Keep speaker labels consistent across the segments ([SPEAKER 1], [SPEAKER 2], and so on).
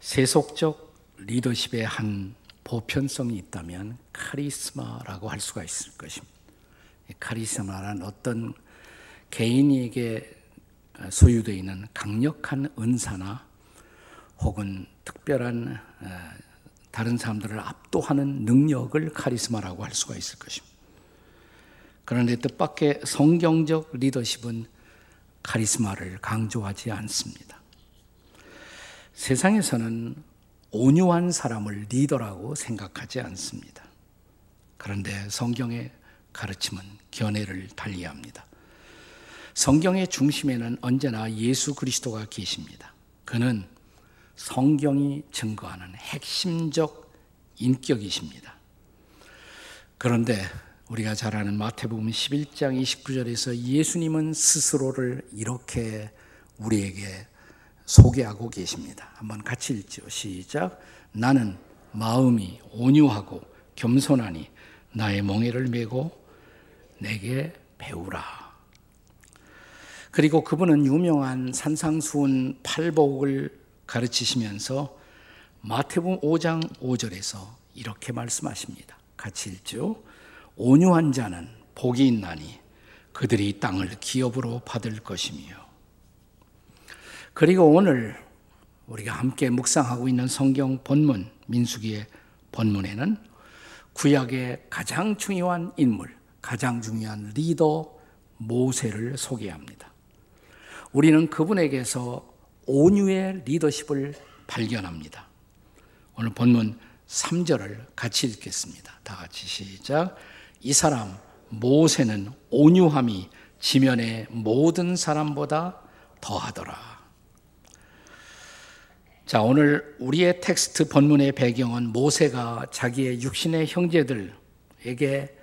[SPEAKER 1] 세속적 리더십의 한 보편성이 있다면 카리스마라고 할 수가 있을 것입니다. 카리스마란 어떤 개인에게 소유되어 있는 강력한 은사나 혹은 특별한 어, 다른 사람들을 압도하는 능력을 카리스마라고 할 수가 있을 것입니다. 그런데 뜻밖의 성경적 리더십은 카리스마를 강조하지 않습니다. 세상에서는 온유한 사람을 리더라고 생각하지 않습니다. 그런데 성경의 가르침은 견해를 달리합니다. 성경의 중심에는 언제나 예수 그리스도가 계십니다. 그는 성경이 증거하는 핵심적 인격이십니다. 그런데 우리가 잘 아는 마태복음 11장 29절에서 예수님은 스스로를 이렇게 우리에게 소개하고 계십니다. 한번 같이 읽죠. 시작. 나는 마음이 온유하고 겸손하니 나의 멍에를 메고 내게 배우라. 그리고 그분은 유명한 산상수훈 팔복을 가르치시면서 마태복음 5장 5절에서 이렇게 말씀하십니다. 같이 읽죠. 온유한 자는 복이 있나니 그들이 땅을 기업으로 받을 것이며 그리고 오늘 우리가 함께 묵상하고 있는 성경 본문 민수기의 본문에는 구약의 가장 중요한 인물, 가장 중요한 리더 모세를 소개합니다. 우리는 그분에게서 온유의 리더십을 발견합니다. 오늘 본문 3절을 같이 읽겠습니다. 다 같이 시작. 이 사람 모세는 온유함이 지면의 모든 사람보다 더하더라. 자, 오늘 우리의 텍스트 본문의 배경은 모세가 자기의 육신의 형제들에게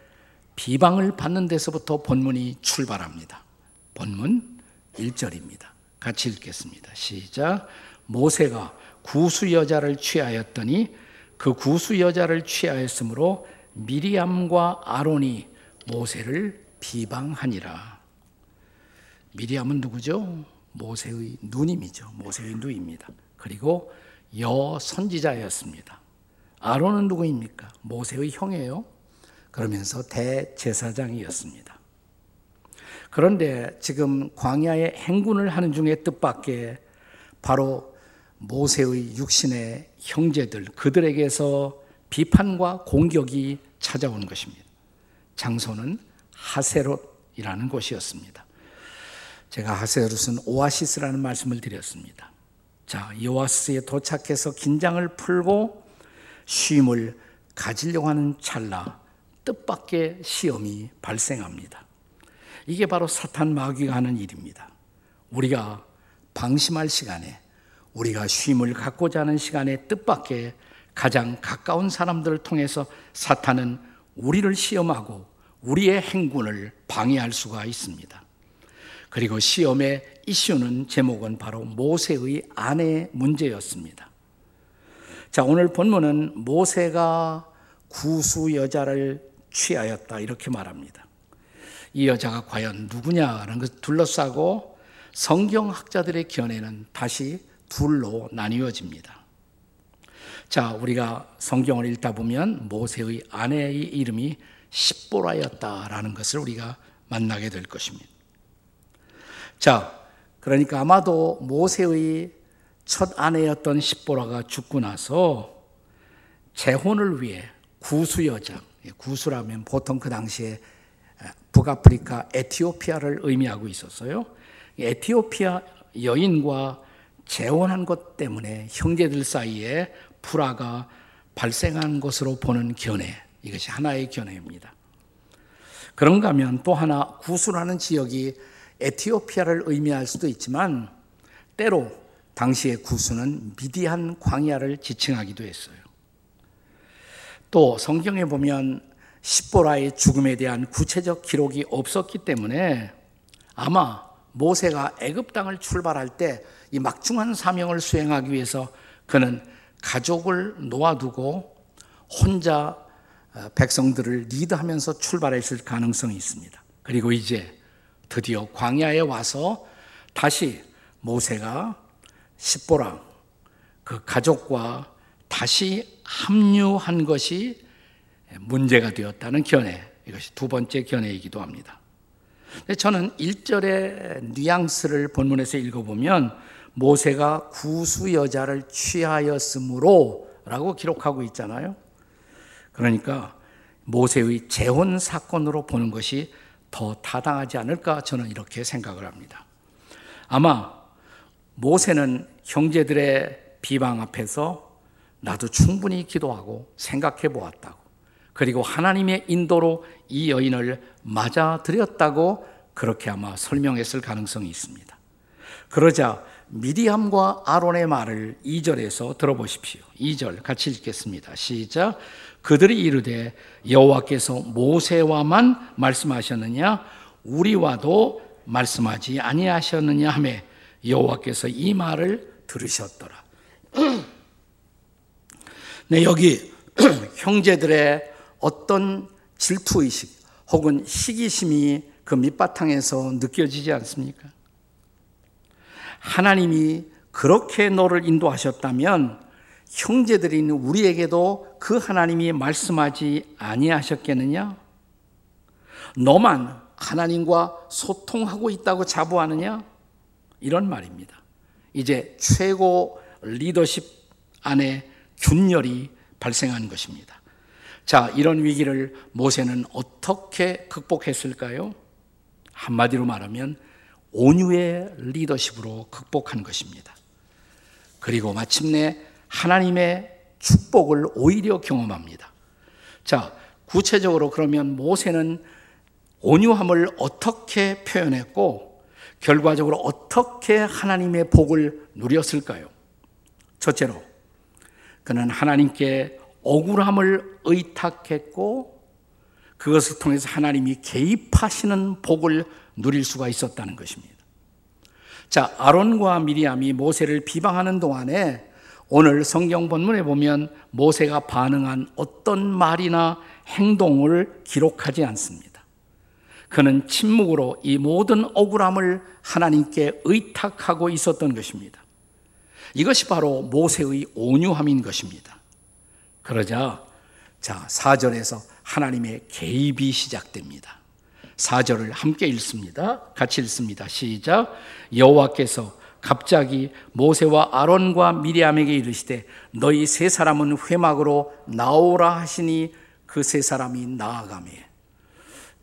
[SPEAKER 1] 비방을 받는 데서부터 본문이 출발합니다. 본문 1절입니다. 같이 읽겠습니다. 시작. 모세가 구수 여자를 취하였더니 그 구수 여자를 취하였으므로 미리암과 아론이 모세를 비방하니라. 미리암은 누구죠? 모세의 누님이죠. 모세의 누입니다. 그리고 여 선지자였습니다. 아론은 누구입니까? 모세의 형이에요. 그러면서 대제사장이었습니다. 그런데 지금 광야의 행군을 하는 중에 뜻밖의 바로 모세의 육신의 형제들 그들에게서 비판과 공격이 찾아온 것입니다. 장소는 하세롯이라는 곳이었습니다. 제가 하세롯은 오아시스라는 말씀을 드렸습니다. 자, 요아스에 도착해서 긴장을 풀고 쉼을 가지려고 하는 찰나 뜻밖의 시험이 발생합니다. 이게 바로 사탄 마귀가 하는 일입니다. 우리가 방심할 시간에 우리가 쉼을 갖고자 하는 시간에 뜻밖의 가장 가까운 사람들을 통해서 사탄은 우리를 시험하고 우리의 행군을 방해할 수가 있습니다. 그리고 시험의 이슈는 제목은 바로 모세의 아내 문제였습니다. 자, 오늘 본문은 모세가 구수 여자를 취하였다 이렇게 말합니다. 이 여자가 과연 누구냐라는 것을 둘러싸고 성경학자들의 견해는 다시 둘로 나뉘어집니다. 자, 우리가 성경을 읽다 보면 모세의 아내의 이름이 십보라였다라는 것을 우리가 만나게 될 것입니다. 자, 그러니까 아마도 모세의 첫 아내였던 십보라가 죽고 나서 재혼을 위해 구수 여자, 구수라면 보통 그 당시에 북아프리카 에티오피아를 의미하고 있었어요. 에티오피아 여인과 재혼한 것 때문에 형제들 사이에 불화가 발생한 것으로 보는 견해, 이것이 하나의 견해입니다. 그런가 하면 또 하나 구수라는 지역이 에티오피아를 의미할 수도 있지만 때로 당시의 구수는 미디안 광야를 지칭하기도 했어요. 또 성경에 보면 십보라의 죽음에 대한 구체적 기록이 없었기 때문에 아마 모세가 애굽 땅을 출발할 때 이 막중한 사명을 수행하기 위해서 그는 가족을 놓아두고 혼자 어, 백성들을 리드하면서 출발했을 가능성이 있습니다. 그리고 이제 드디어 광야에 와서 다시 모세가 십보라 그그 가족과 다시 합류한 것이 문제가 되었다는 견해. 이것이 두 번째 견해이기도 합니다. 저는 1절의 뉘앙스를 본문에서 읽어보면 모세가 구수 여자를 취하였으므로 라고 기록하고 있잖아요. 그러니까 모세의 재혼 사건으로 보는 것이 더 타당하지 않을까 저는 이렇게 생각을 합니다. 아마 모세는 형제들의 비방 앞에서 나도 충분히 기도하고 생각해 보았다고. 그리고 하나님의 인도로 이 여인을 맞아들였다고 그렇게 아마 설명했을 가능성이 있습니다. 그러자 미디암과 아론의 말을 2절에서 들어보십시오. 2절 같이 읽겠습니다. 시작. 그들이 이르되 여호와께서 모세와만 말씀하셨느냐 우리와도 말씀하지 아니하셨느냐 하매 여호와께서 이 말을 들으셨더라. 네, 여기 형제들의 어떤 질투 의식 혹은 시기심이 그 밑바탕에서 느껴지지 않습니까? 하나님이 그렇게 너를 인도하셨다면 형제들인 우리에게도 그 하나님이 말씀하지 아니하셨겠느냐? 너만 하나님과 소통하고 있다고 자부하느냐? 이런 말입니다. 이제 최고 리더십 안에 균열이 발생한 것입니다. 자, 이런 위기를 모세는 어떻게 극복했을까요? 한마디로 말하면 온유의 리더십으로 극복한 것입니다. 그리고 마침내 하나님의 축복을 오히려 경험합니다. 자, 구체적으로 그러면 모세는 온유함을 어떻게 표현했고 결과적으로 어떻게 하나님의 복을 누렸을까요? 첫째로 그는 하나님께 억울함을 의탁했고 그것을 통해서 하나님이 개입하시는 복을 누릴 수가 있었다는 것입니다. 자, 아론과 미리암이 모세를 비방하는 동안에 오늘 성경 본문에 보면 모세가 반응한 어떤 말이나 행동을 기록하지 않습니다. 그는 침묵으로 이 모든 억울함을 하나님께 의탁하고 있었던 것입니다. 이것이 바로 모세의 온유함인 것입니다. 그러자 자, 4절에서 하나님의 개입이 시작됩니다. 4절을 함께 읽습니다. 같이 읽습니다. 시작. 여호와께서 갑자기 모세와 아론과 미리암에게 이르시되 너희 세 사람은 회막으로 나오라 하시니 그 세 사람이 나아가며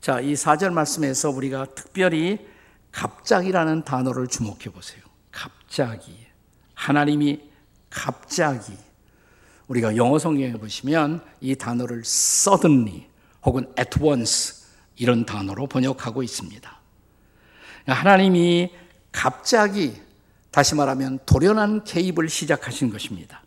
[SPEAKER 1] 자, 이 4절 말씀에서 우리가 특별히 갑자기라는 단어를 주목해 보세요. 갑자기. 하나님이 갑자기 우리가 영어 성경에 보시면 이 단어를 suddenly 혹은 at once 이런 단어로 번역하고 있습니다. 하나님이 갑자기 다시 말하면 돌연한 개입을 시작하신 것입니다.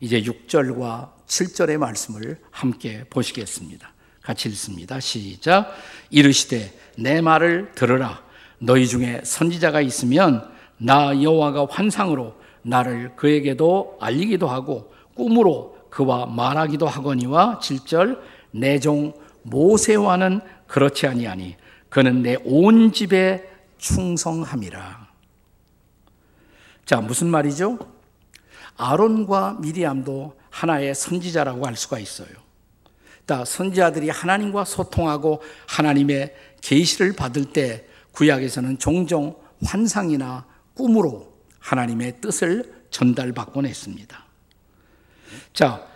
[SPEAKER 1] 이제 6절과 7절의 말씀을 함께 보시겠습니다. 같이 읽습니다. 시작. 이르시되 내 말을 들으라. 너희 중에 선지자가 있으면 나 여호와가 환상으로 나를 그에게도 알리기도 하고 꿈으로 그와 말하기도 하거니와 7절 내 종 모세와는 그렇지 아니하니 그는 내 온 집에 충성함이라. 자, 무슨 말이죠? 아론과 미리암도 하나의 선지자라고 할 수가 있어요. 다 선지자들이 하나님과 소통하고 하나님의 계시를 받을 때 구약에서는 종종 환상이나 꿈으로 하나님의 뜻을 전달받곤 했습니다. 자,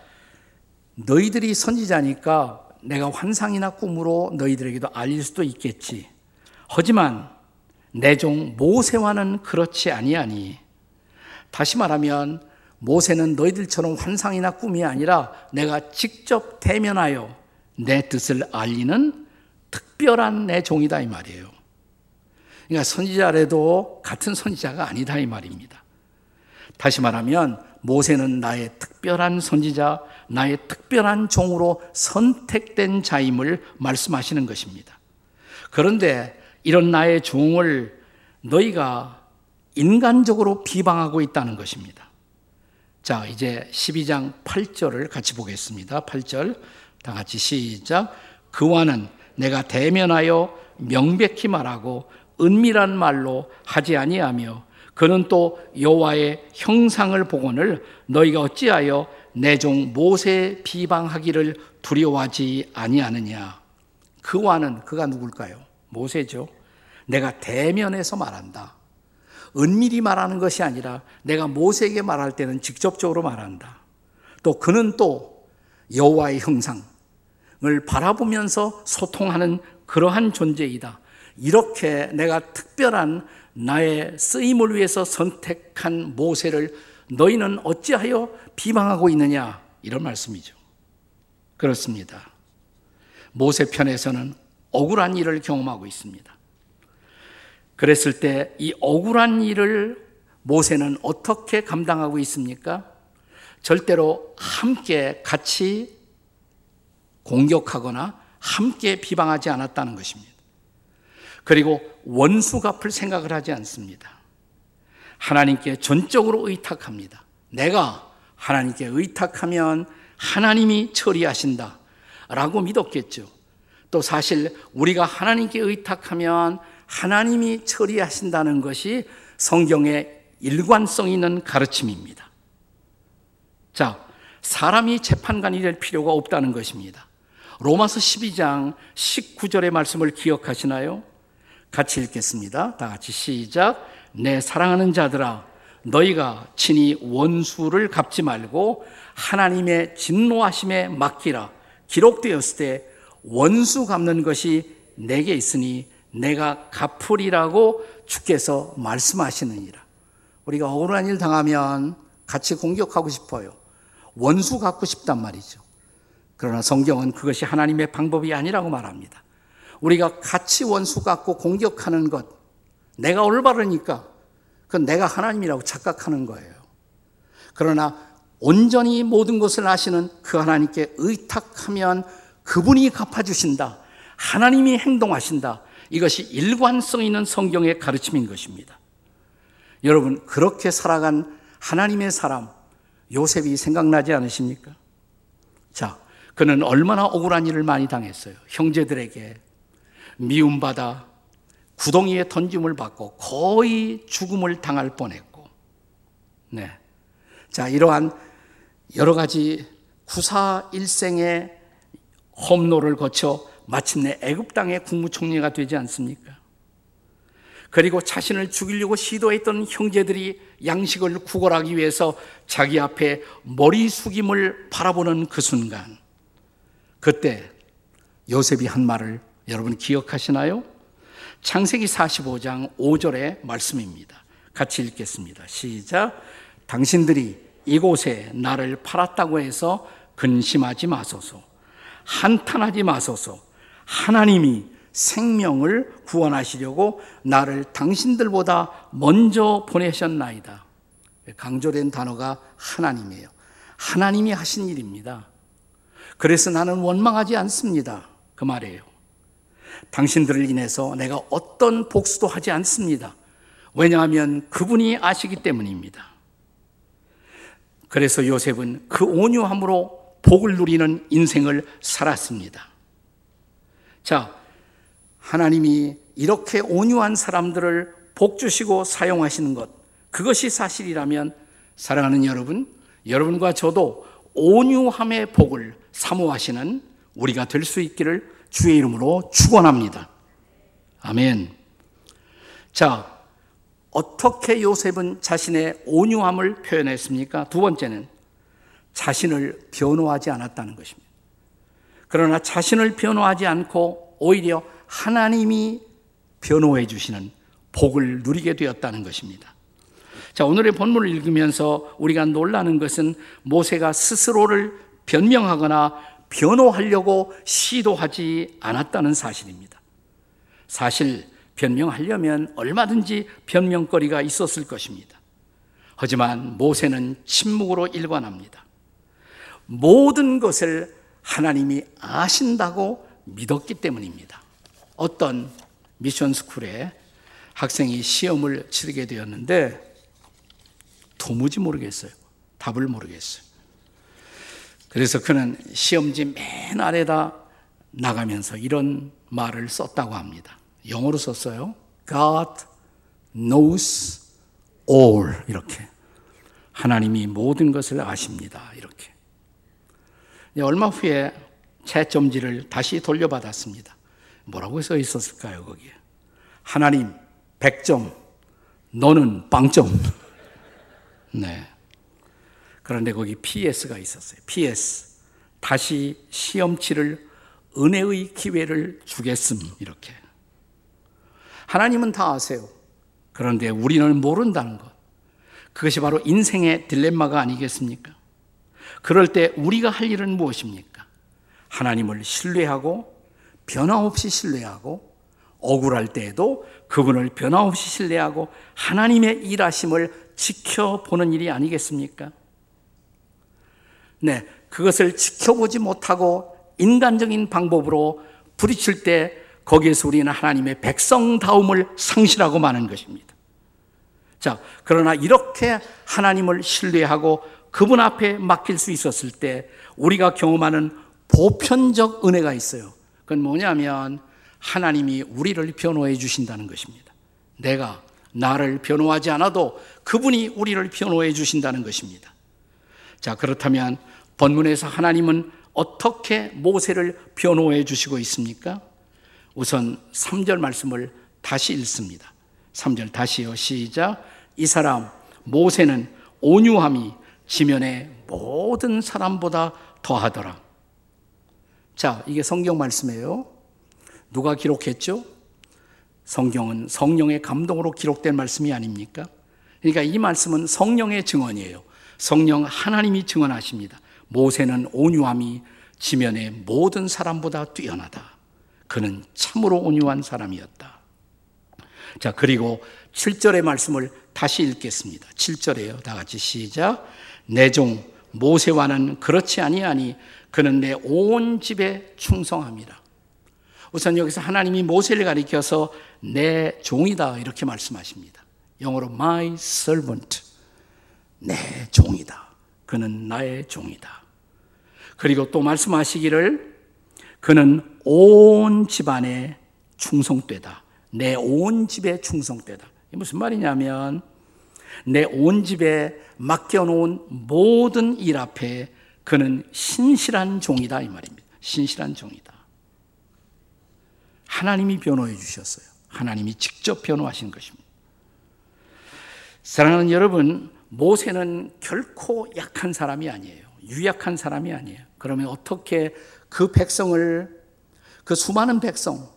[SPEAKER 1] 너희들이 선지자니까 내가 환상이나 꿈으로 너희들에게도 알릴 수도 있겠지. 하지만 내 종 모세와는 그렇지 아니하니. 다시 말하면 모세는 너희들처럼 환상이나 꿈이 아니라 내가 직접 대면하여 내 뜻을 알리는 특별한 내 종이다 이 말이에요. 그러니까 선지자래도 같은 선지자가 아니다 이 말입니다. 다시 말하면 모세는 나의 특별한 선지자, 나의 특별한 종으로 선택된 자임을 말씀하시는 것입니다. 그런데 이런 나의 종을 너희가 인간적으로 비방하고 있다는 것입니다. 자, 이제 12장 8절을 같이 보겠습니다. 8절. 다 같이 시작. 그와는 내가 대면하여 명백히 말하고 은밀한 말로 하지 아니하며 그는 또 여호와의 형상을 보고는 너희가 어찌하여 내 종 모세 비방하기를 두려워하지 아니하느냐. 그 와는 그가 누굴까요? 모세죠. 내가 대면에서 말한다. 은밀히 말하는 것이 아니라 내가 모세에게 말할 때는 직접적으로 말한다. 또 그는 또 여호와의 형상을 바라보면서 소통하는 그러한 존재이다. 이렇게 내가 특별한 나의 쓰임을 위해서 선택한 모세를 너희는 어찌하여 비방하고 있느냐? 이런 말씀이죠. 그렇습니다. 모세 편에서는 억울한 일을 경험하고 있습니다. 그랬을 때 이 억울한 일을 모세는 어떻게 감당하고 있습니까? 절대로 함께 같이 공격하거나 함께 비방하지 않았다는 것입니다. 그리고 원수 갚을 생각을 하지 않습니다. 하나님께 전적으로 의탁합니다. 내가 하나님께 의탁하면 하나님이 처리하신다. 라고 믿었겠죠. 또 사실 우리가 하나님께 의탁하면 하나님이 처리하신다는 것이 성경의 일관성 있는 가르침입니다. 자, 사람이 재판관이 될 필요가 없다는 것입니다. 로마서 12장 19절의 말씀을 기억하시나요? 같이 읽겠습니다. 다 같이 시작. 내 사랑하는 자들아, 너희가 친히 원수를 갚지 말고 하나님의 진노하심에 맡기라. 기록되었을 때 원수 갚는 것이 내게 있으니 내가 갚으리라고 주께서 말씀하시느니라. 우리가 억울한 일 당하면 같이 공격하고 싶어요. 원수 갖고 싶단 말이죠. 그러나 성경은 그것이 하나님의 방법이 아니라고 말합니다. 우리가 같이 원수 갖고 공격하는 것, 내가 올바르니까 그건 내가 하나님이라고 착각하는 거예요. 그러나 온전히 모든 것을 아시는 그 하나님께 의탁하면 그분이 갚아주신다. 하나님이 행동하신다. 이것이 일관성 있는 성경의 가르침인 것입니다. 여러분, 그렇게 살아간 하나님의 사람, 요셉이 생각나지 않으십니까? 자, 그는 얼마나 억울한 일을 많이 당했어요. 형제들에게 미움받아 구덩이에 던짐을 받고 거의 죽음을 당할 뻔했고, 네. 자, 이러한 여러 가지 구사 일생의 험로를 거쳐 마침내 애굽 땅의 국무총리가 되지 않습니까? 그리고 자신을 죽이려고 시도했던 형제들이 양식을 구걸하기 위해서 자기 앞에 머리 숙임을 바라보는 그 순간, 그때 요셉이 한 말을 여러분 기억하시나요? 창세기 45장 5절의 말씀입니다. 같이 읽겠습니다. 시작. 당신들이 이곳에 나를 팔았다고 해서 근심하지 마소서. 한탄하지 마소서. 하나님이 생명을 구원하시려고 나를 당신들보다 먼저 보내셨나이다. 강조된 단어가 하나님이에요. 하나님이 하신 일입니다. 그래서 나는 원망하지 않습니다. 그 말이에요. 당신들을 인해서 내가 어떤 복수도 하지 않습니다. 왜냐하면 그분이 아시기 때문입니다. 그래서 요셉은 그 온유함으로 복을 누리는 인생을 살았습니다. 자, 하나님이 이렇게 온유한 사람들을 복 주시고 사용하시는 것, 그것이 사실이라면 사랑하는 여러분, 여러분과 저도 온유함의 복을 사모하시는 우리가 될 수 있기를 주의 이름으로 축원합니다. 아멘. 자, 어떻게 요셉은 자신의 온유함을 표현했습니까? 두 번째는 자신을 변호하지 않았다는 것입니다. 그러나 자신을 변호하지 않고 오히려 하나님이 변호해 주시는 복을 누리게 되었다는 것입니다. 자, 오늘의 본문을 읽으면서 우리가 놀라는 것은 모세가 스스로를 변명하거나 변호하려고 시도하지 않았다는 사실입니다. 사실 변명하려면 얼마든지 변명거리가 있었을 것입니다. 하지만 모세는 침묵으로 일관합니다. 모든 것을 하나님이 아신다고 믿었기 때문입니다. 어떤 미션 스쿨에 학생이 시험을 치르게 되었는데 도무지 모르겠어요. 답을 모르겠어요. 그래서 그는 시험지 맨 아래다 나가면서 이런 말을 썼다고 합니다. 영어로 썼어요. God knows all 이렇게 하나님이 모든 것을 아십니다. 이렇게. 얼마 후에 채점지를 다시 돌려받았습니다. 뭐라고 써 있었을까요, 거기에? 하나님 100점, 너는 빵점. 네. 그런데 거기 PS가 있었어요. PS. 다시 시험 치를 은혜의 기회를 주겠음. 이렇게. 하나님은 다 아세요. 그런데 우리는 모른다는 것. 그것이 바로 인생의 딜레마가 아니겠습니까? 그럴 때 우리가 할 일은 무엇입니까? 하나님을 신뢰하고 변함없이 신뢰하고 억울할 때에도 그분을 변함없이 신뢰하고 하나님의 일하심을 지켜보는 일이 아니겠습니까? 네, 그것을 지켜보지 못하고 인간적인 방법으로 부딪힐 때 거기에서 우리는 하나님의 백성다움을 상실하고 마는 것입니다. 자, 그러나 이렇게 하나님을 신뢰하고 그분 앞에 맡길 수 있었을 때 우리가 경험하는 보편적 은혜가 있어요. 그건 뭐냐면 하나님이 우리를 변호해 주신다는 것입니다. 내가 나를 변호하지 않아도 그분이 우리를 변호해 주신다는 것입니다. 자, 그렇다면 본문에서 하나님은 어떻게 모세를 변호해 주시고 있습니까? 우선 3절 말씀을 다시 읽습니다. 3절 다시요. 시작. 이 사람 모세는 온유함이 지면의 모든 사람보다 더하더라. 자, 이게 성경 말씀이에요. 누가 기록했죠? 성경은 성령의 감동으로 기록된 말씀이 아닙니까? 그러니까 이 말씀은 성령의 증언이에요. 성령 하나님이 증언하십니다. 모세는 온유함이 지면의 모든 사람보다 뛰어나다. 그는 참으로 온유한 사람이었다. 자, 그리고 7절의 말씀을 다시 읽겠습니다. 7절에요. 다 같이 시작. 내 종 모세와는 그렇지 아니하니 그는 내 온 집에 충성합니다. 우선 여기서 하나님이 모세를 가리켜서 내 종이다 이렇게 말씀하십니다. 영어로 my servant. 내 종이다. 그는 나의 종이다. 그리고 또 말씀하시기를 그는 온 집안에 충성되다. 내 온 집에 충성되다. 무슨 말이냐면 내 온 집에 맡겨놓은 모든 일 앞에 그는 신실한 종이다 이 말입니다. 신실한 종이다. 하나님이 변호해 주셨어요. 하나님이 직접 변호하신 것입니다. 사랑하는 여러분, 모세는 결코 약한 사람이 아니에요. 유약한 사람이 아니에요. 그러면 어떻게 그 백성을 그 수많은 백성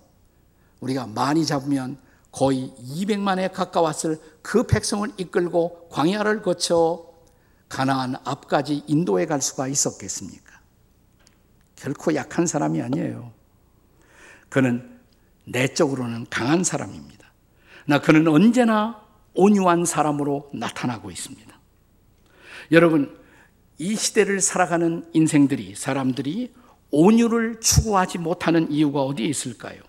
[SPEAKER 1] 우리가 많이 잡으면 거의 200만에 가까웠을 그 백성을 이끌고 광야를 거쳐 가나안 앞까지 인도에 갈 수가 있었겠습니까? 결코 약한 사람이 아니에요. 그는 내적으로는 강한 사람입니다. 나 그는 언제나 온유한 사람으로 나타나고 있습니다. 여러분, 이 시대를 살아가는 인생들이, 사람들이 온유를 추구하지 못하는 이유가 어디에 있을까요?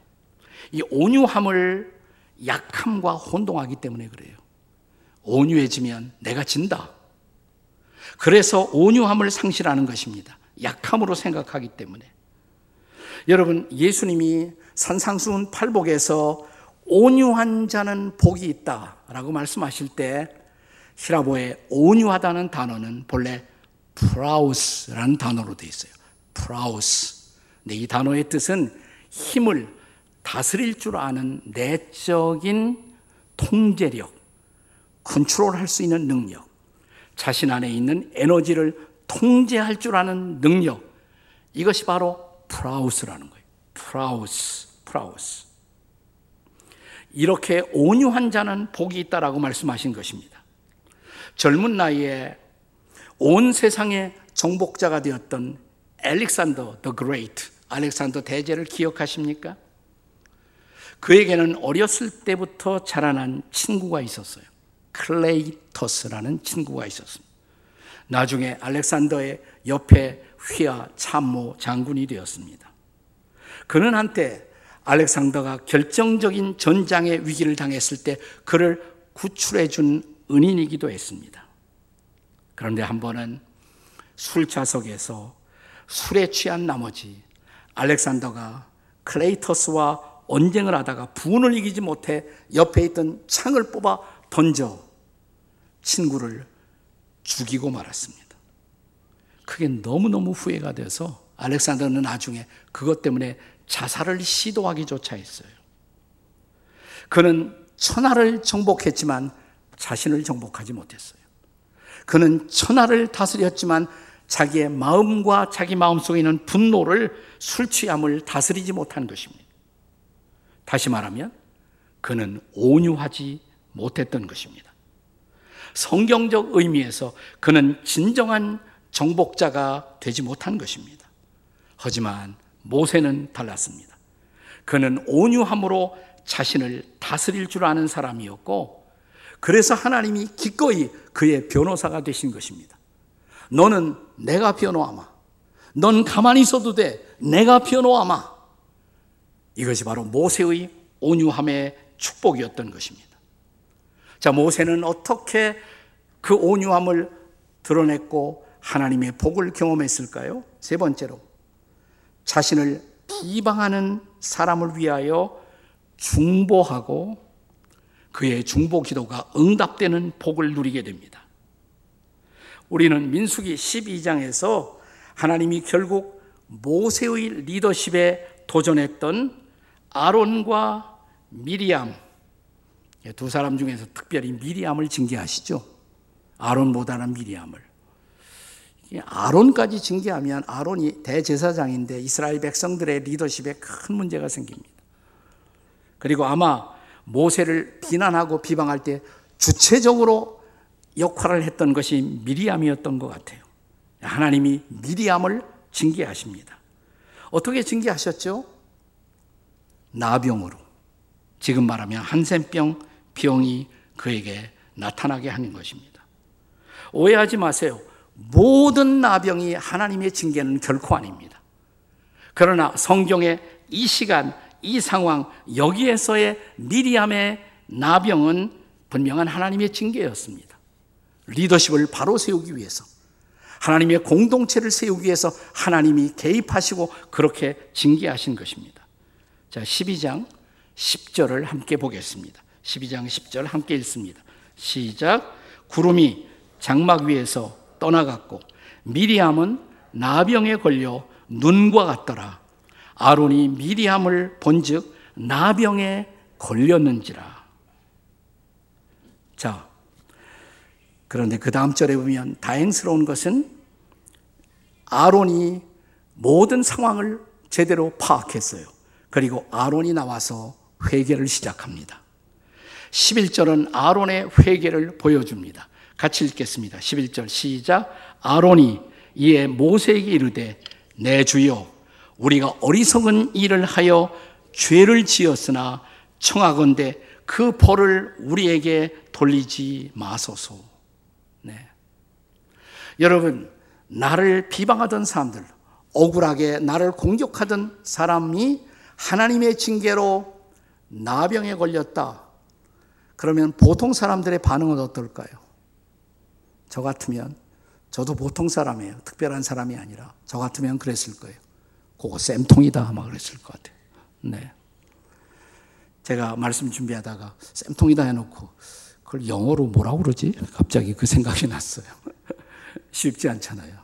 [SPEAKER 1] 이 온유함을 약함과 혼동하기 때문에 그래요. 온유해지면 내가 진다. 그래서 온유함을 상실하는 것입니다. 약함으로 생각하기 때문에. 여러분, 예수님이 산상수훈 팔복에서 온유한 자는 복이 있다 라고 말씀하실 때 희랍어의 온유하다는 단어는 본래 πραΰς라는 단어로 되어 있어요. πραΰς. 네, 이 단어의 뜻은 힘을 다스릴 줄 아는 내적인 통제력, 컨트롤할 수 있는 능력, 자신 안에 있는 에너지를 통제할 줄 아는 능력. 이것이 바로 πραΰς라는 거예요. πραΰς, πραΰς. 이렇게 온유한 자는 복이 있다라고 말씀하신 것입니다. 젊은 나이에 온 세상의 정복자가 되었던 Alexander the Great, 알렉산더 대제를 기억하십니까? 그에게는 어렸을 때부터 자라난 친구가 있었어요. 클레이터스라는 친구가 있었습니다. 나중에 알렉산더의 옆에 휘하 참모 장군이 되었습니다. 그는 한때 알렉산더가 결정적인 전장의 위기를 당했을 때 그를 구출해 준 은인이기도 했습니다. 그런데 한 번은 술좌석에서 술에 취한 나머지 알렉산더가 클레이터스와 언쟁을 하다가 분을 이기지 못해 옆에 있던 창을 뽑아 던져 친구를 죽이고 말았습니다. 그게 너무너무 후회가 돼서 알렉산더는 나중에 그것 때문에 자살을 시도하기조차 했어요. 그는 천하를 정복했지만 자신을 정복하지 못했어요. 그는 천하를 다스렸지만 자기의 마음과 자기 마음 속에 있는 분노를 술 취함을 다스리지 못한 것입니다. 다시 말하면 그는 온유하지 못했던 것입니다. 성경적 의미에서 그는 진정한 정복자가 되지 못한 것입니다. 하지만 모세는 달랐습니다. 그는 온유함으로 자신을 다스릴 줄 아는 사람이었고, 그래서 하나님이 기꺼이 그의 변호사가 되신 것입니다. 너는 내가 변호하마. 넌 가만히 있어도 돼. 내가 변호하마. 이것이 바로 모세의 온유함의 축복이었던 것입니다. 자, 모세는 어떻게 그 온유함을 드러냈고 하나님의 복을 경험했을까요? 세 번째로 자신을 비방하는 사람을 위하여 중보하고 그의 중보 기도가 응답되는 복을 누리게 됩니다. 우리는 민수기 12장에서 하나님이 결국 모세의 리더십에 도전했던 아론과 미리암 두 사람 중에서 특별히 미리암을 징계하시죠. 아론보다는 미리암을. 아론까지 징계하면 아론이 대제사장인데 이스라엘 백성들의 리더십에 큰 문제가 생깁니다. 그리고 아마 모세를 비난하고 비방할 때 주체적으로 역할을 했던 것이 미리암이었던 것 같아요. 하나님이 미리암을 징계하십니다. 어떻게 징계하셨죠? 나병으로. 지금 말하면 한센병 병이 그에게 나타나게 하는 것입니다. 오해하지 마세요. 모든 나병이 하나님의 징계는 결코 아닙니다. 그러나 성경의 이 시간, 이 상황, 여기에서의 미리암의 나병은 분명한 하나님의 징계였습니다. 리더십을 바로 세우기 위해서, 하나님의 공동체를 세우기 위해서 하나님이 개입하시고 그렇게 징계하신 것입니다. 자, 12장 10절을 함께 보겠습니다. 12장 10절 함께 읽습니다. 시작. 구름이 장막 위에서 떠나갔고 미리암은 나병에 걸려 눈과 같더라. 아론이 미리암을 본즉 나병에 걸렸는지라. 자, 그런데 그 다음 절에 보면 다행스러운 것은 아론이 모든 상황을 제대로 파악했어요. 그리고 아론이 나와서 회개를 시작합니다. 11절은 아론의 회개를 보여줍니다. 같이 읽겠습니다. 11절 시작. 아론이 이에 모세에게 이르되 내 주여 우리가 어리석은 일을 하여 죄를 지었으나 청하건대 그 벌을 우리에게 돌리지 마소서. 네. 여러분, 나를 비방하던 사람들, 억울하게 나를 공격하던 사람이 하나님의 징계로 나병에 걸렸다. 그러면 보통 사람들의 반응은 어떨까요? 저 같으면 저도 보통 사람이에요. 특별한 사람이 아니라 저 같으면 그랬을 거예요. 그거 쌤통이다 아마 그랬을 것 같아요. 네. 제가 말씀 준비하다가 쌤통이다 해놓고 그걸 영어로 뭐라고 그러지? 갑자기 그 생각이 났어요. 쉽지 않잖아요.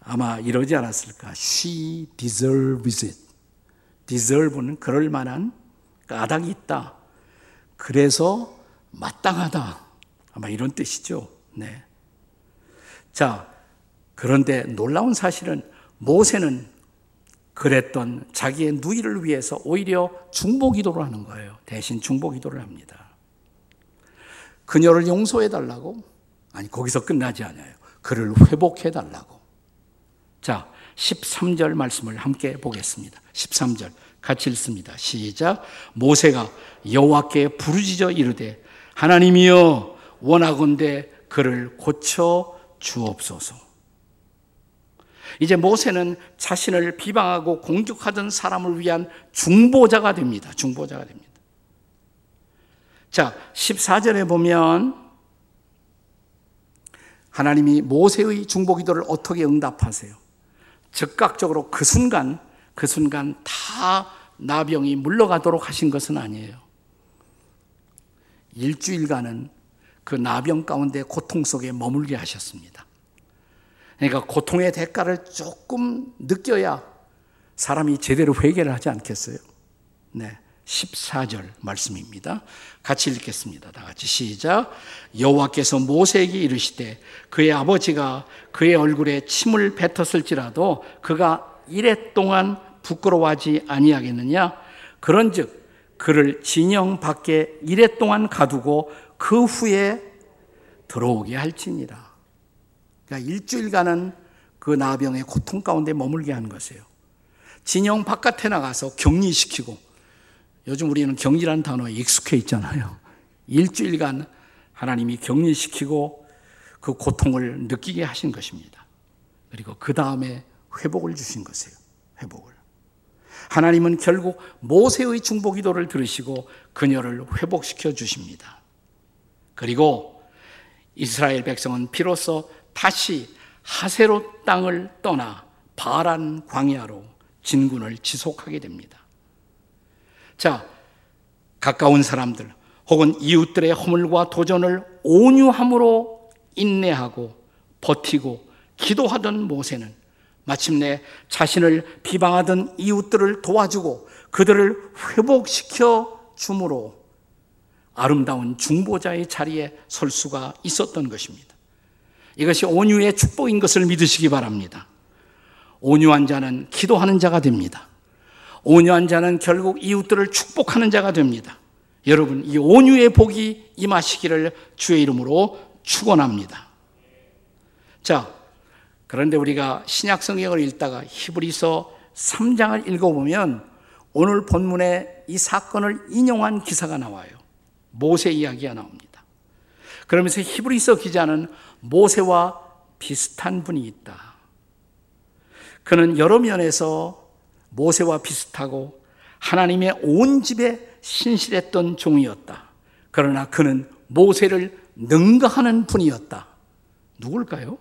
[SPEAKER 1] 아마 이러지 않았을까? She deserves it. Deserve는 그럴 만한 까닭이 있다. 그래서 마땅하다. 아마 이런 뜻이죠. 네. 자, 그런데 놀라운 사실은 모세는 그랬던 자기의 누이를 위해서 오히려 중보 기도를 하는 거예요. 대신 중보 기도를 합니다. 그녀를 용서해 달라고? 아니, 거기서 끝나지 않아요. 그를 회복해 달라고. 자, 13절 말씀을 함께 보겠습니다. 13절. 같이 읽습니다. 시작. 모세가 여호와께 부르짖어 이르되 하나님이여 원하건대 그를 고쳐 주옵소서. 이제 모세는 자신을 비방하고 공격하던 사람을 위한 중보자가 됩니다. 중보자가 됩니다. 자, 14절에 보면 하나님이 모세의 중보 기도를 어떻게 응답하세요? 즉각적으로 그 순간 그 순간 다 나병이 물러가도록 하신 것은 아니에요. 일주일간은 그 나병 가운데 고통 속에 머물게 하셨습니다. 그러니까 고통의 대가를 조금 느껴야 사람이 제대로 회개를 하지 않겠어요? 네. 14절 말씀입니다. 같이 읽겠습니다. 다 같이 시작. 여호와께서 모세에게 이르시되 그의 아버지가 그의 얼굴에 침을 뱉었을지라도 그가 이래 동안 부끄러워하지 아니하겠느냐? 그런즉 그를 진영 밖에 이래 동안 가두고 그 후에 들어오게 할지니라. 그러니까 일주일간은 그 나병의 고통 가운데 머물게 하는 것이에요. 진영 바깥에 나가서 격리시키고 요즘 우리는 격리라는 단어에 익숙해 있잖아요. 일주일간 하나님이 격리시키고 그 고통을 느끼게 하신 것입니다. 그리고 그 다음에 회복을 주신 것이에요. 회복을. 하나님은 결국 모세의 중보 기도를 들으시고 그녀를 회복시켜 주십니다. 그리고 이스라엘 백성은 비로소 다시 하세로 땅을 떠나 바란 광야로 진군을 지속하게 됩니다. 자, 가까운 사람들 혹은 이웃들의 허물과 도전을 온유함으로 인내하고 버티고 기도하던 모세는 마침내 자신을 비방하던 이웃들을 도와주고 그들을 회복시켜 주므로 아름다운 중보자의 자리에 설 수가 있었던 것입니다. 이것이 온유의 축복인 것을 믿으시기 바랍니다. 온유한 자는 기도하는 자가 됩니다. 온유한 자는 결국 이웃들을 축복하는 자가 됩니다. 여러분, 이 온유의 복이 임하시기를 주의 이름으로 축원합니다. 자, 그런데 우리가 신약 성경을 읽다가 히브리서 3장을 읽어보면 오늘 본문에 이 사건을 인용한 기사가 나와요. 모세 이야기가 나옵니다. 그러면서 히브리서 기자는 모세와 비슷한 분이 있다. 그는 여러 면에서 모세와 비슷하고 하나님의 온 집에 신실했던 종이었다. 그러나 그는 모세를 능가하는 분이었다. 누굴까요?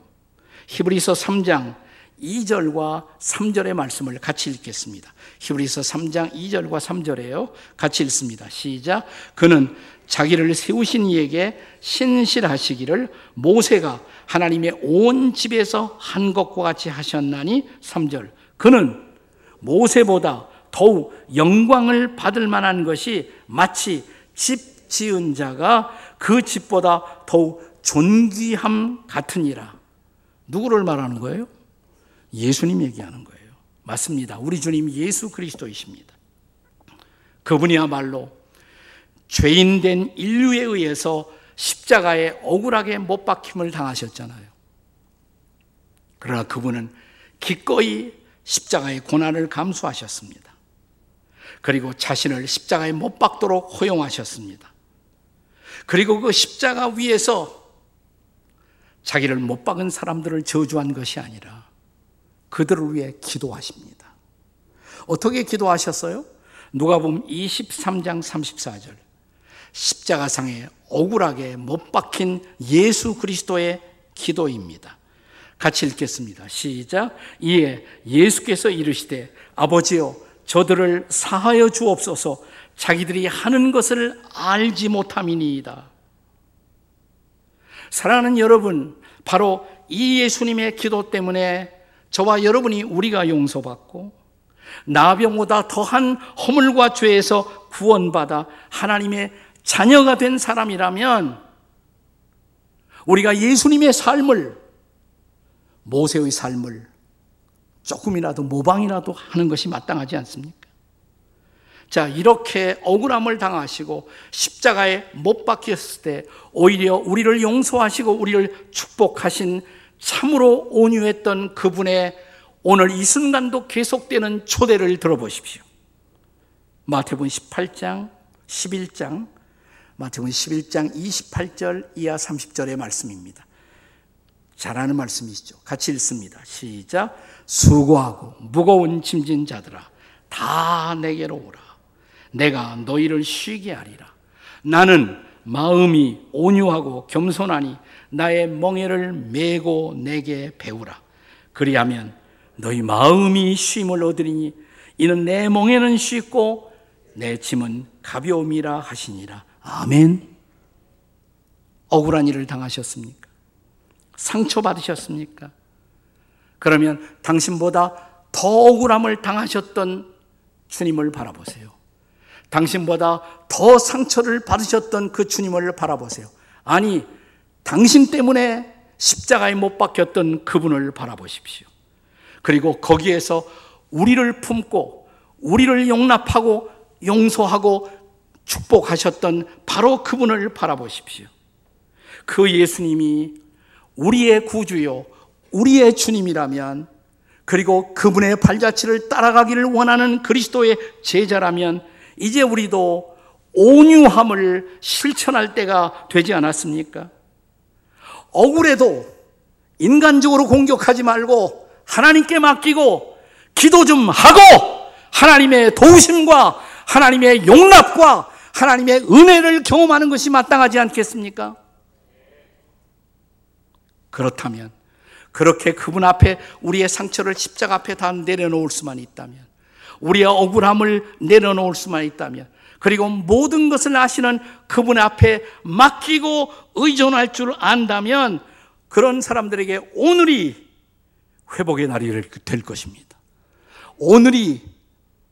[SPEAKER 1] 히브리서 3장 2절과 3절의 말씀을 같이 읽겠습니다. 히브리서 3장 2절과 3절에요. 같이 읽습니다. 시작. 그는 자기를 세우신 이에게 신실하시기를 모세가 하나님의 온 집에서 한 것과 같이 하셨나니 3절. 그는 모세보다 더욱 영광을 받을 만한 것이 마치 집 지은 자가 그 집보다 더욱 존귀함 같으니라. 누구를 말하는 거예요? 예수님 얘기하는 거예요. 맞습니다. 우리 주님 예수 그리스도이십니다. 그분이야말로 죄인된 인류에 의해서 십자가에 억울하게 못 박힘을 당하셨잖아요. 그러나 그분은 기꺼이 십자가의 고난을 감수하셨습니다. 그리고 자신을 십자가에 못 박도록 허용하셨습니다. 그리고 그 십자가 위에서 자기를 못 박은 사람들을 저주한 것이 아니라 그들을 위해 기도하십니다. 어떻게 기도하셨어요? 누가 보면 23장 34절. 십자가상에 억울하게 못 박힌 예수 그리스도의 기도입니다. 같이 읽겠습니다. 시작. 이에 예수께서 이르시되 아버지여 저들을 사하여 주옵소서 자기들이 하는 것을 알지 못함이니이다. 사랑하는 여러분, 바로 이 예수님의 기도 때문에 저와 여러분이 우리가 용서받고 나병보다 더한 허물과 죄에서 구원받아 하나님의 자녀가 된 사람이라면 우리가 예수님의 삶을 모세의 삶을 조금이라도 모방이라도 하는 것이 마땅하지 않습니까? 자, 이렇게 억울함을 당하시고 십자가에 못 박혔을 때 오히려 우리를 용서하시고 우리를 축복하신 참으로 온유했던 그분의 오늘 이 순간도 계속되는 초대를 들어보십시오. 마태복음 18장, 11장, 마태복음 11장 28절 이하 30절의 말씀입니다. 잘하는 말씀이시죠. 같이 읽습니다. 시작. 수고하고 무거운 짐진 자들아 다 내게로 오라. 내가 너희를 쉬게 하리라. 나는 마음이 온유하고 겸손하니 나의 멍에를 메고 내게 배우라. 그리하면 너희 마음이 쉼을 얻으리니 이는 내 멍에는 쉽고 내 짐은 가벼움이라 하시니라. 아멘. 억울한 일을 당하셨습니까? 상처받으셨습니까? 그러면 당신보다 더 억울함을 당하셨던 주님을 바라보세요. 당신보다 더 상처를 받으셨던 그 주님을 바라보세요. 아니, 당신 때문에 십자가에 못 박혔던 그분을 바라보십시오. 그리고 거기에서 우리를 품고 우리를 용납하고 용서하고 축복하셨던 바로 그분을 바라보십시오. 그 예수님이 우리의 구주요, 우리의 주님이라면 그리고 그분의 발자취를 따라가기를 원하는 그리스도의 제자라면 이제 우리도 온유함을 실천할 때가 되지 않았습니까? 억울해도 인간적으로 공격하지 말고 하나님께 맡기고 기도 좀 하고 하나님의 도우심과 하나님의 용납과 하나님의 은혜를 경험하는 것이 마땅하지 않겠습니까? 그렇다면 그렇게 그분 앞에 우리의 상처를 십자가 앞에 다 내려놓을 수만 있다면 우리의 억울함을 내려놓을 수만 있다면 그리고 모든 것을 아시는 그분 앞에 맡기고 의존할 줄 안다면 그런 사람들에게 오늘이 회복의 날이 될 것입니다. 오늘이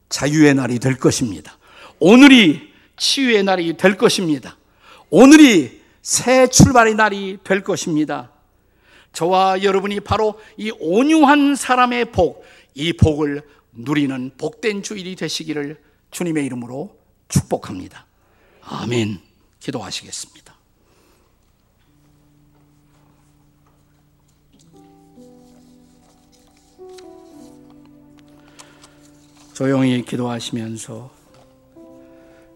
[SPEAKER 1] 자유의 날이 될 것입니다. 오늘이 치유의 날이 될 것입니다. 오늘이 새 출발의 날이 될 것입니다. 저와 여러분이 바로 이 온유한 사람의 복, 이 복을 누리는 복된 주일이 되시기를 주님의 이름으로 축복합니다. 아멘. 기도하시겠습니다. 조용히 기도하시면서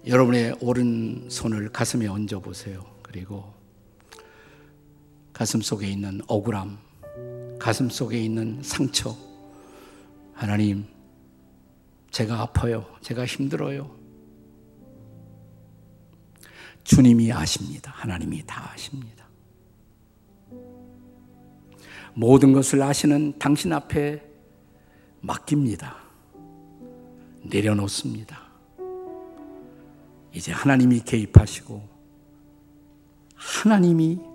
[SPEAKER 1] 여러분의 오른손을 가슴에 얹어 보세요. 그리고 가슴 속에 있는 억울함, 가슴 속에 있는 상처. 하나님, 제가 아파요. 제가 힘들어요. 주님이 아십니다. 하나님이 다 아십니다. 모든 것을 아시는 당신 앞에 맡깁니다. 내려놓습니다. 이제 하나님이 개입하시고 하나님이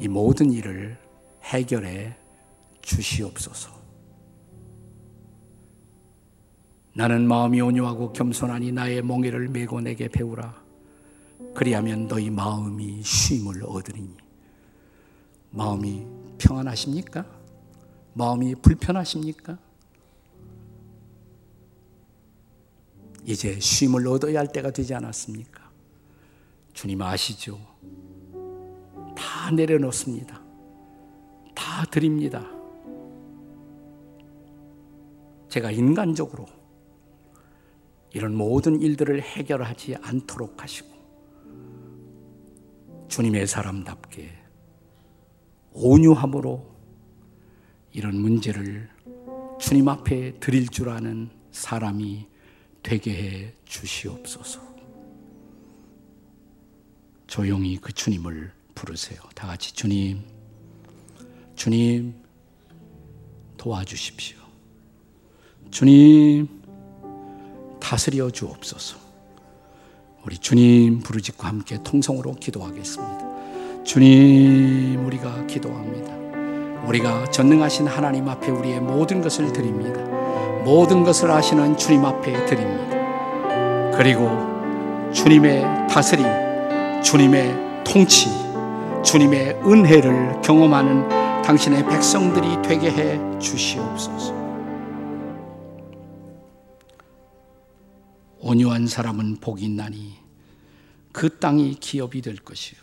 [SPEAKER 1] 이 모든 일을 해결해 주시옵소서. 나는 마음이 온유하고 겸손하니 나의 멍에를 메고 내게 배우라. 그리하면 너희 마음이 쉼을 얻으리니. 마음이 평안하십니까? 마음이 불편하십니까? 이제 쉼을 얻어야 할 때가 되지 않았습니까? 주님 아시죠? 다 내려놓습니다. 다 드립니다. 제가 인간적으로 이런 모든 일들을 해결하지 않도록 하시고 주님의 사람답게 온유함으로 이런 문제를 주님 앞에 드릴 줄 아는 사람이 되게 해 주시옵소서. 조용히 그 주님을 부르세요. 다 같이 주님, 주님 도와주십시오. 주님 다스려 주옵소서. 우리 주님 부르짖고 함께 통성으로 기도하겠습니다. 주님 우리가 기도합니다. 우리가 전능하신 하나님 앞에 우리의 모든 것을 드립니다. 모든 것을 아시는 주님 앞에 드립니다. 그리고 주님의 다스림, 주님의 통치, 주님의 은혜를 경험하는 당신의 백성들이 되게 해 주시옵소서. 온유한 사람은 복이 있나니 그 땅이 기업이 될 것이요.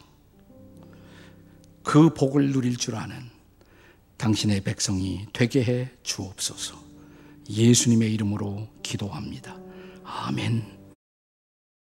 [SPEAKER 1] 그 복을 누릴 줄 아는 당신의 백성이 되게 해 주옵소서. 예수님의 이름으로 기도합니다. 아멘.